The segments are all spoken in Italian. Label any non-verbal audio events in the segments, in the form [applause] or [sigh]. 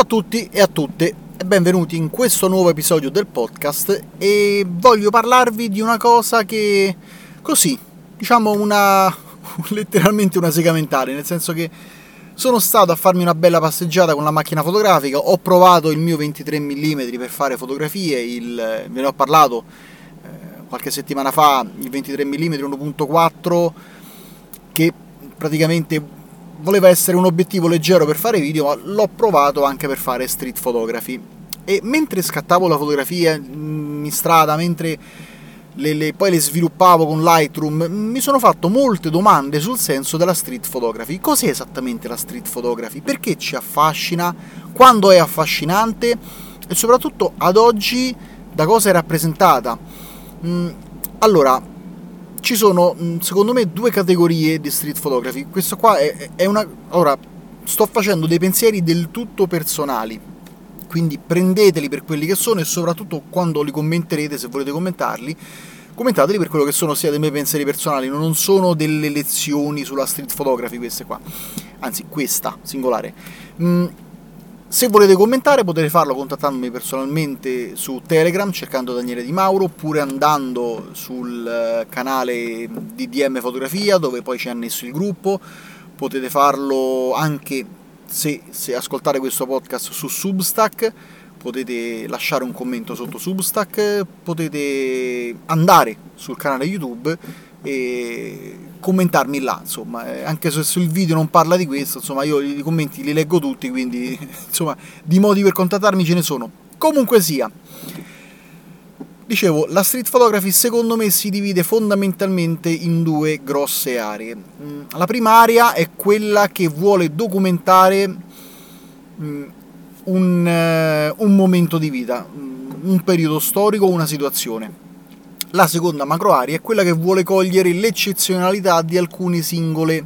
Ciao a tutti e a tutte e benvenuti in questo nuovo episodio del podcast e voglio parlarvi di una cosa che così, diciamo una [laughs] letteralmente una sega mentale, nel senso che sono stato a farmi una bella passeggiata con la macchina fotografica, ho provato il mio 23 mm per fare fotografie, il, ve ne ho parlato eh, qualche settimana fa, il 23 mm 1.4 che praticamente voleva essere un obiettivo leggero per fare video, ma l'ho provato anche per fare street photography. E mentre scattavo la fotografia in strada, mentre le, le, poi le sviluppavo con Lightroom, mi sono fatto molte domande sul senso della street photography. Cos'è esattamente la street photography? Perché ci affascina? Quando è affascinante? E soprattutto ad oggi da cosa è rappresentata? Mm, allora, ci sono mm, secondo me due categorie di street photography. Questo qua è, è una. Ora, sto facendo dei pensieri del tutto personali. Quindi prendeteli per quelli che sono e soprattutto quando li commenterete, se volete commentarli, commentateli per quello che sono sia dei miei pensieri personali, non sono delle lezioni sulla street photography queste qua. Anzi, questa singolare. Mm, se volete commentare potete farlo contattandomi personalmente su Telegram cercando Daniele Di Mauro oppure andando sul eh, canale di DM Fotografia dove poi c'è annesso il gruppo. Potete farlo anche se, se ascoltate questo podcast su Substack potete lasciare un commento sotto Substack, potete andare sul canale YouTube e commentarmi là, insomma, eh, anche se sul video non parla di questo, insomma, io i commenti li leggo tutti, quindi [laughs] insomma, di modi per contattarmi ce ne sono. Comunque sia, dicevo, la street photography secondo me si divide fondamentalmente in due grosse aree. Mm, la prima area è quella che vuole documentare mm, un, eh, un momento di vita, mm, un periodo storico, una situazione la seconda macro area è quella che vuole cogliere l'eccezionalità di alcune singole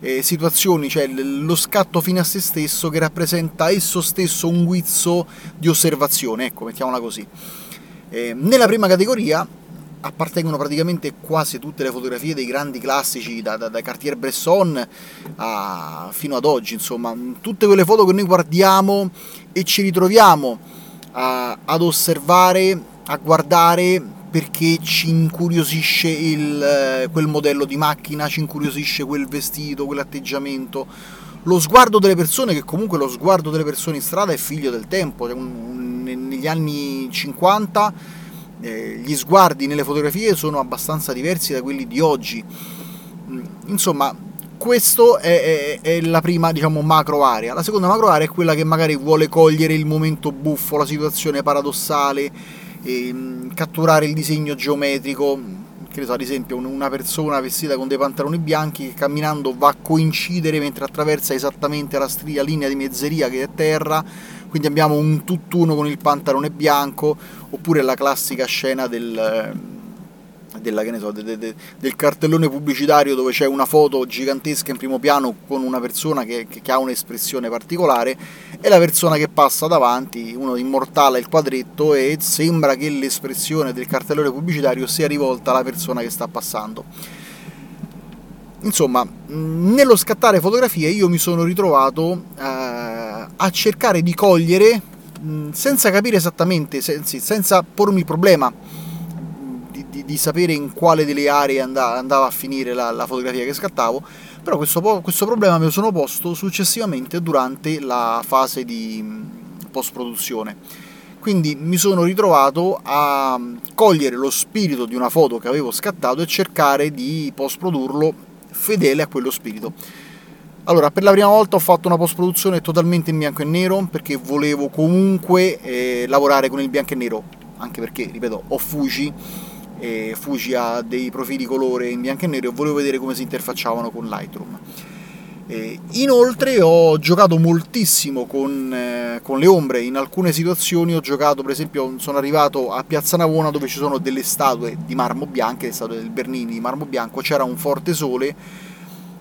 eh, situazioni, cioè lo scatto fine a se stesso che rappresenta esso stesso un guizzo di osservazione, ecco, mettiamola così. Eh, nella prima categoria appartengono praticamente quasi tutte le fotografie dei grandi classici, da, da, da Cartier-Bresson a, fino ad oggi, insomma, tutte quelle foto che noi guardiamo e ci ritroviamo a, ad osservare, a guardare perché ci incuriosisce il, eh, quel modello di macchina, ci incuriosisce quel vestito, quell'atteggiamento. Lo sguardo delle persone, che comunque lo sguardo delle persone in strada è figlio del tempo. Cioè, negli anni 50 eh, gli sguardi nelle fotografie sono abbastanza diversi da quelli di oggi. Mm, insomma, questa è, è, è, la prima, diciamo, macro area. La seconda macro area è quella che magari vuole cogliere il momento buffo, la situazione paradossale, e, catturare il disegno geometrico, che so, ad esempio una persona vestita con dei pantaloni bianchi che camminando va a coincidere mentre attraversa esattamente la, stria, linea di mezzeria che è terra, quindi abbiamo un tutt'uno con il pantalone bianco, oppure la classica scena del della, so, de, de, del cartellone pubblicitario dove c'è una foto gigantesca in primo piano con una persona che, che, che, ha un'espressione particolare e la persona che passa davanti, uno immortala il quadretto e sembra che l'espressione del cartellone pubblicitario sia rivolta alla persona che sta passando. Insomma, nello scattare fotografie io mi sono ritrovato eh, a cercare di cogliere, senza capire esattamente, senza pormi il problema, di, di, sapere in quale delle aree andava, andava a finire la, la, fotografia che scattavo, però questo, questo, problema me lo sono posto successivamente durante la fase di post-produzione. Quindi mi sono ritrovato a cogliere lo spirito di una foto che avevo scattato e cercare di post-produrlo fedele a quello spirito. Allora, per la prima volta ho fatto una post-produzione totalmente in bianco e nero perché volevo comunque eh, lavorare con il bianco e nero, anche perché, ripeto, ho Fuji e Fuji ha dei profili colore in bianco e nero volevo vedere come si interfacciavano con Lightroom. E inoltre ho giocato moltissimo con, eh, con, le ombre, in alcune situazioni ho giocato, per esempio sono arrivato a Piazza Navona dove ci sono delle statue di marmo bianche, le statue del Bernini di marmo bianco, c'era un forte sole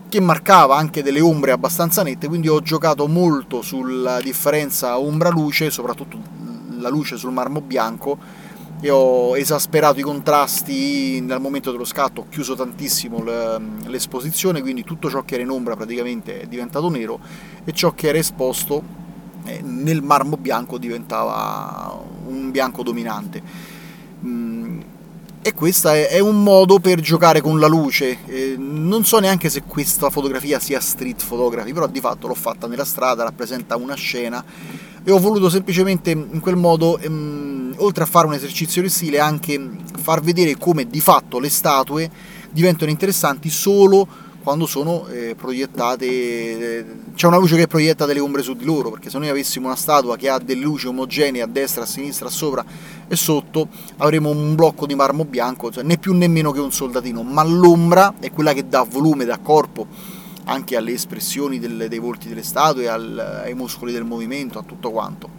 che marcava anche delle ombre abbastanza nette, quindi ho giocato molto sulla differenza ombra-luce, soprattutto la luce sul marmo bianco, e ho esasperato i contrasti dal momento dello scatto, ho chiuso tantissimo l'esposizione, quindi tutto ciò che era in ombra praticamente è diventato nero e ciò che era esposto eh, nel marmo bianco diventava un bianco dominante. Mm, e questo è, è, un modo per giocare con la luce. Eh, non so neanche se questa fotografia sia street photography, però di fatto l'ho fatta nella strada, rappresenta una scena e ho voluto semplicemente in quel modo, ehm, oltre a fare un esercizio di stile, anche far vedere come di fatto le statue diventano interessanti solo quando sono eh, proiettate, eh, c'è una luce che proietta delle ombre su di loro, perché se noi avessimo una statua che ha delle luci omogenee a destra, a sinistra, a sopra e sotto, avremo un blocco di marmo bianco, cioè né più né meno che un soldatino, ma l'ombra è quella che dà volume, dà corpo anche alle espressioni del, dei volti delle statue, al, ai muscoli del movimento, a tutto quanto.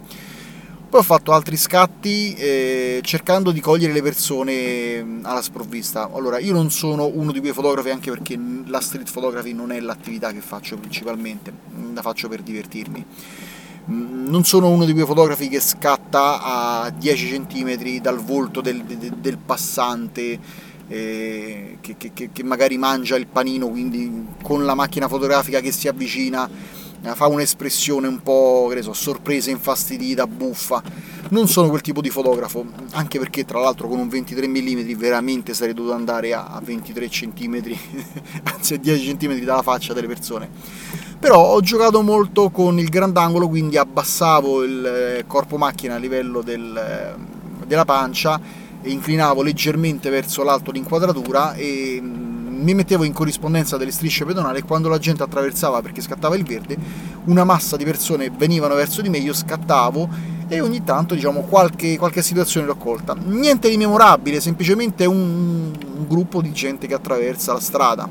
Poi ho fatto altri scatti eh, cercando di cogliere le persone mm, alla sprovvista. Allora, io non sono uno di quei fotografi anche perché la street photography non è l'attività che faccio principalmente, mm, la faccio per divertirmi. Mm, non sono uno di quei fotografi che scatta a 10 cm dal volto del, del, del passante, eh, che, che, che magari mangia il panino, quindi con la macchina fotografica che si avvicina eh, fa un'espressione un po', che so, sorpresa, infastidita, buffa. Non sono quel tipo di fotografo, anche perché tra l'altro con un 23 mm veramente sarei dovuto andare a 23 cm, [laughs] anzi a 10 cm dalla faccia delle persone. Però ho giocato molto con il grandangolo, quindi abbassavo il eh, corpo macchina a livello del, eh, della pancia inclinavo leggermente verso l'alto l'inquadratura e mm, mi mettevo in corrispondenza delle strisce pedonali e quando la gente attraversava perché scattava il verde, una massa di persone venivano verso di me, io scattavo e ogni tanto diciamo qualche, qualche situazione l'ho colta. Niente di memorabile, semplicemente un, un gruppo di gente che attraversa la strada.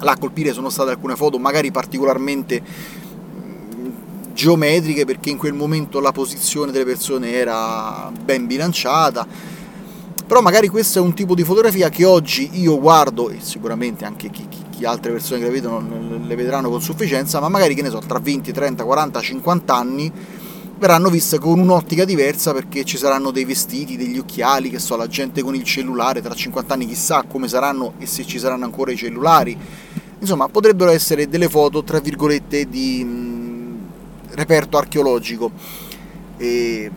Là a colpire sono state alcune foto magari particolarmente mm, geometriche perché in quel momento la posizione delle persone era ben bilanciata però magari questo è un tipo di fotografia che oggi io guardo, e sicuramente anche chi, chi, chi altre persone che le vedono le vedranno con sufficienza, ma magari che ne so, tra 20, 30, 40, 50 anni verranno viste con un'ottica diversa perché ci saranno dei vestiti, degli occhiali, che so, la gente con il cellulare, tra 50 anni chissà come saranno e se ci saranno ancora i cellulari. Insomma, potrebbero essere delle foto, tra virgolette, di mh, reperto archeologico. E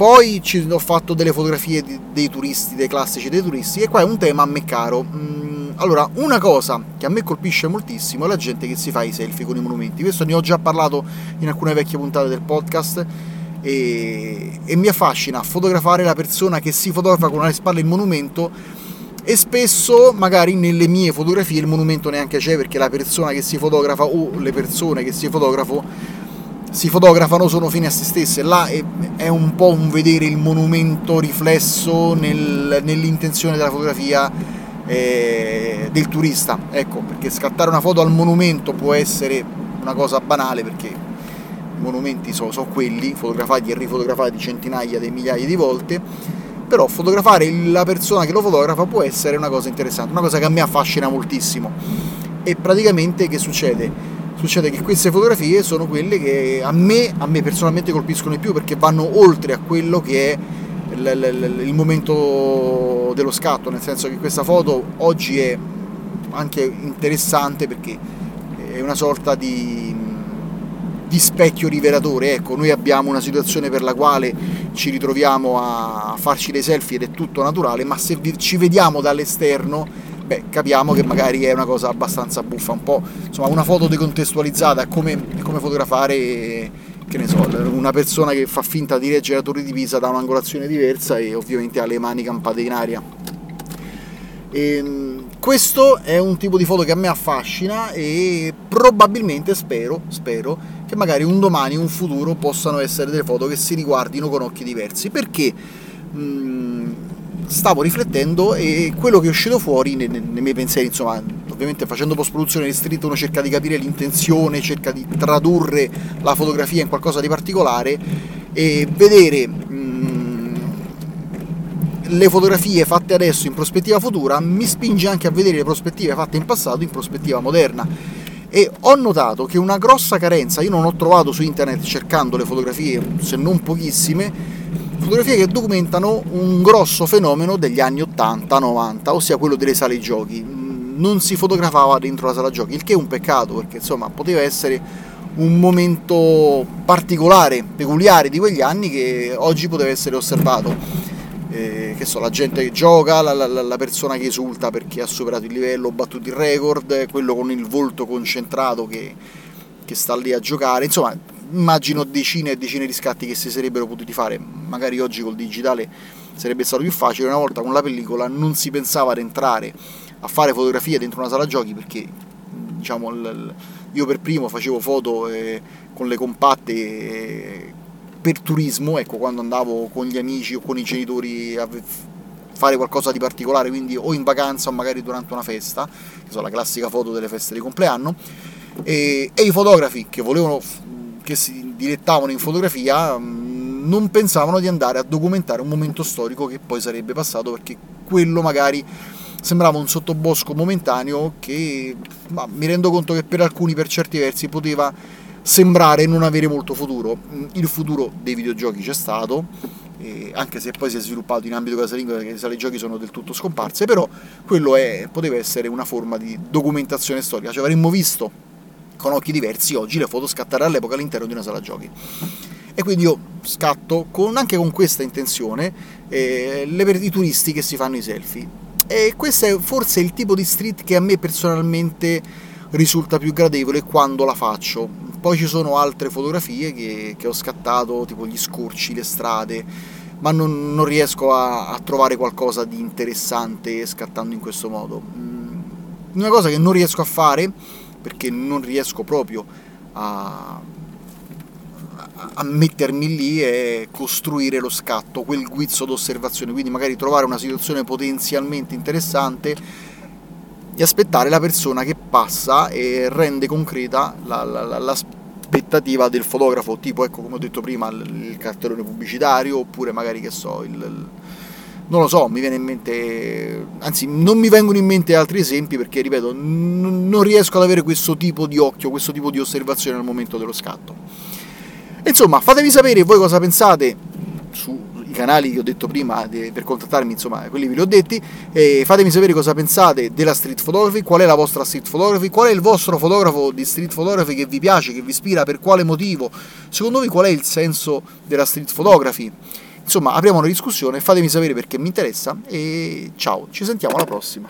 poi ci ho fatto delle fotografie dei turisti, dei classici dei turisti, e qua è un tema a me caro. Mm, allora, una cosa che a me colpisce moltissimo è la gente che si fa i selfie con i monumenti. Questo ne ho già parlato in alcune vecchie puntate del podcast. E, e mi affascina fotografare la persona che si fotografa con alle spalle il monumento e spesso magari nelle mie fotografie il monumento neanche c'è perché la persona che si fotografa o le persone che si fotografano si fotografano sono fine a se stesse. Là è, è un po' un vedere il monumento riflesso nel, nell'intenzione della fotografia eh, del turista. Ecco, perché scattare una foto al monumento può essere una cosa banale perché i monumenti sono, sono quelli, fotografati e rifotografati centinaia di migliaia di volte, però fotografare la persona che lo fotografa può essere una cosa interessante, una cosa che a me affascina moltissimo. E praticamente che succede? Succede che queste fotografie sono quelle che a me, a me personalmente colpiscono di più perché vanno oltre a quello che è il, il, il momento dello scatto, nel senso che questa foto oggi è anche interessante perché è una sorta di, di specchio rivelatore. Ecco, noi abbiamo una situazione per la quale ci ritroviamo a farci dei selfie ed è tutto naturale, ma se ci vediamo dall'esterno beh, capiamo che magari è una cosa abbastanza buffa, un po' insomma una foto decontestualizzata, come, come fotografare che ne so, una persona che fa finta di reggere la torre di Pisa da un'angolazione diversa e ovviamente ha le mani campate in aria. E, ehm, questo è un tipo di foto che a me affascina e probabilmente spero, spero che magari un domani, un futuro possano essere delle foto che si riguardino con occhi diversi. Perché? Mh, stavo riflettendo e quello che è uscito fuori nei, nei miei pensieri, insomma, ovviamente facendo post-produzione di street uno cerca di capire l'intenzione, cerca di tradurre la fotografia in qualcosa di particolare e vedere mh, le fotografie fatte adesso in prospettiva futura mi spinge anche a vedere le prospettive fatte in passato in prospettiva moderna. E ho notato che una grossa carenza, io non ho trovato su internet cercando le fotografie, se non pochissime, fotografie che documentano un grosso fenomeno degli anni 80-90, ossia quello delle sale giochi. Non si fotografava dentro la sala giochi, il che è un peccato perché insomma poteva essere un momento particolare, peculiare di quegli anni che oggi poteva essere osservato. Eh, che so, la gente che gioca, la, la, la, persona che esulta perché ha superato il livello, battuto il record, quello con il volto concentrato che, che sta lì a giocare, insomma immagino decine e decine di scatti che si sarebbero potuti fare, magari oggi col digitale sarebbe stato più facile, una volta con la pellicola non si pensava ad entrare a fare fotografie dentro una sala giochi perché diciamo io per primo facevo foto eh, con le compatte eh, per turismo, ecco quando andavo con gli amici o con i genitori a fare qualcosa di particolare, quindi o in vacanza o magari durante una festa, che sono la classica foto delle feste di compleanno, e, e i fotografi che volevano che si dilettavano in fotografia mm, non pensavano di andare a documentare un momento storico che poi sarebbe passato perché quello magari sembrava un sottobosco momentaneo che ma, mi rendo conto che per alcuni per certi versi poteva sembrare non avere molto futuro. Mm, il futuro dei videogiochi c'è stato, anche se poi si è sviluppato in ambito casalingo perché le sale giochi sono del tutto scomparse, però quello è, poteva essere una forma di documentazione storica, cioè avremmo visto con occhi diversi oggi le foto scattare all'epoca all'interno di una sala giochi. E quindi io scatto con, anche con questa intenzione eh, le, i turisti che si fanno i selfie. E questo è forse il tipo di street che a me personalmente risulta più gradevole quando la faccio. Poi ci sono altre fotografie che, che ho scattato, tipo gli scorci, le strade, ma non, non riesco a, a, trovare qualcosa di interessante scattando in questo modo. Mm, una cosa che non riesco a fare perché non riesco proprio a, a mettermi lì e costruire lo scatto, quel guizzo d'osservazione, quindi magari trovare una situazione potenzialmente interessante e aspettare la persona che passa e rende concreta la, la, la, l'aspettativa del fotografo, tipo ecco come ho detto prima il, cartellone pubblicitario oppure magari che so il, il non lo so, mi viene in mente, anzi non mi vengono in mente altri esempi perché, ripeto, n- non riesco ad avere questo tipo di occhio, questo tipo di osservazione al momento dello scatto. Insomma, fatemi sapere voi cosa pensate sui canali che ho detto prima de- per contattarmi, insomma, quelli ve li ho detti, e fatemi sapere cosa pensate della street photography, qual è la vostra street photography, qual è il vostro fotografo di street photography che vi piace, che vi ispira, per quale motivo, secondo voi qual è il senso della street photography? Insomma, apriamo una discussione, fatemi sapere perché mi interessa e ciao, ci sentiamo alla prossima.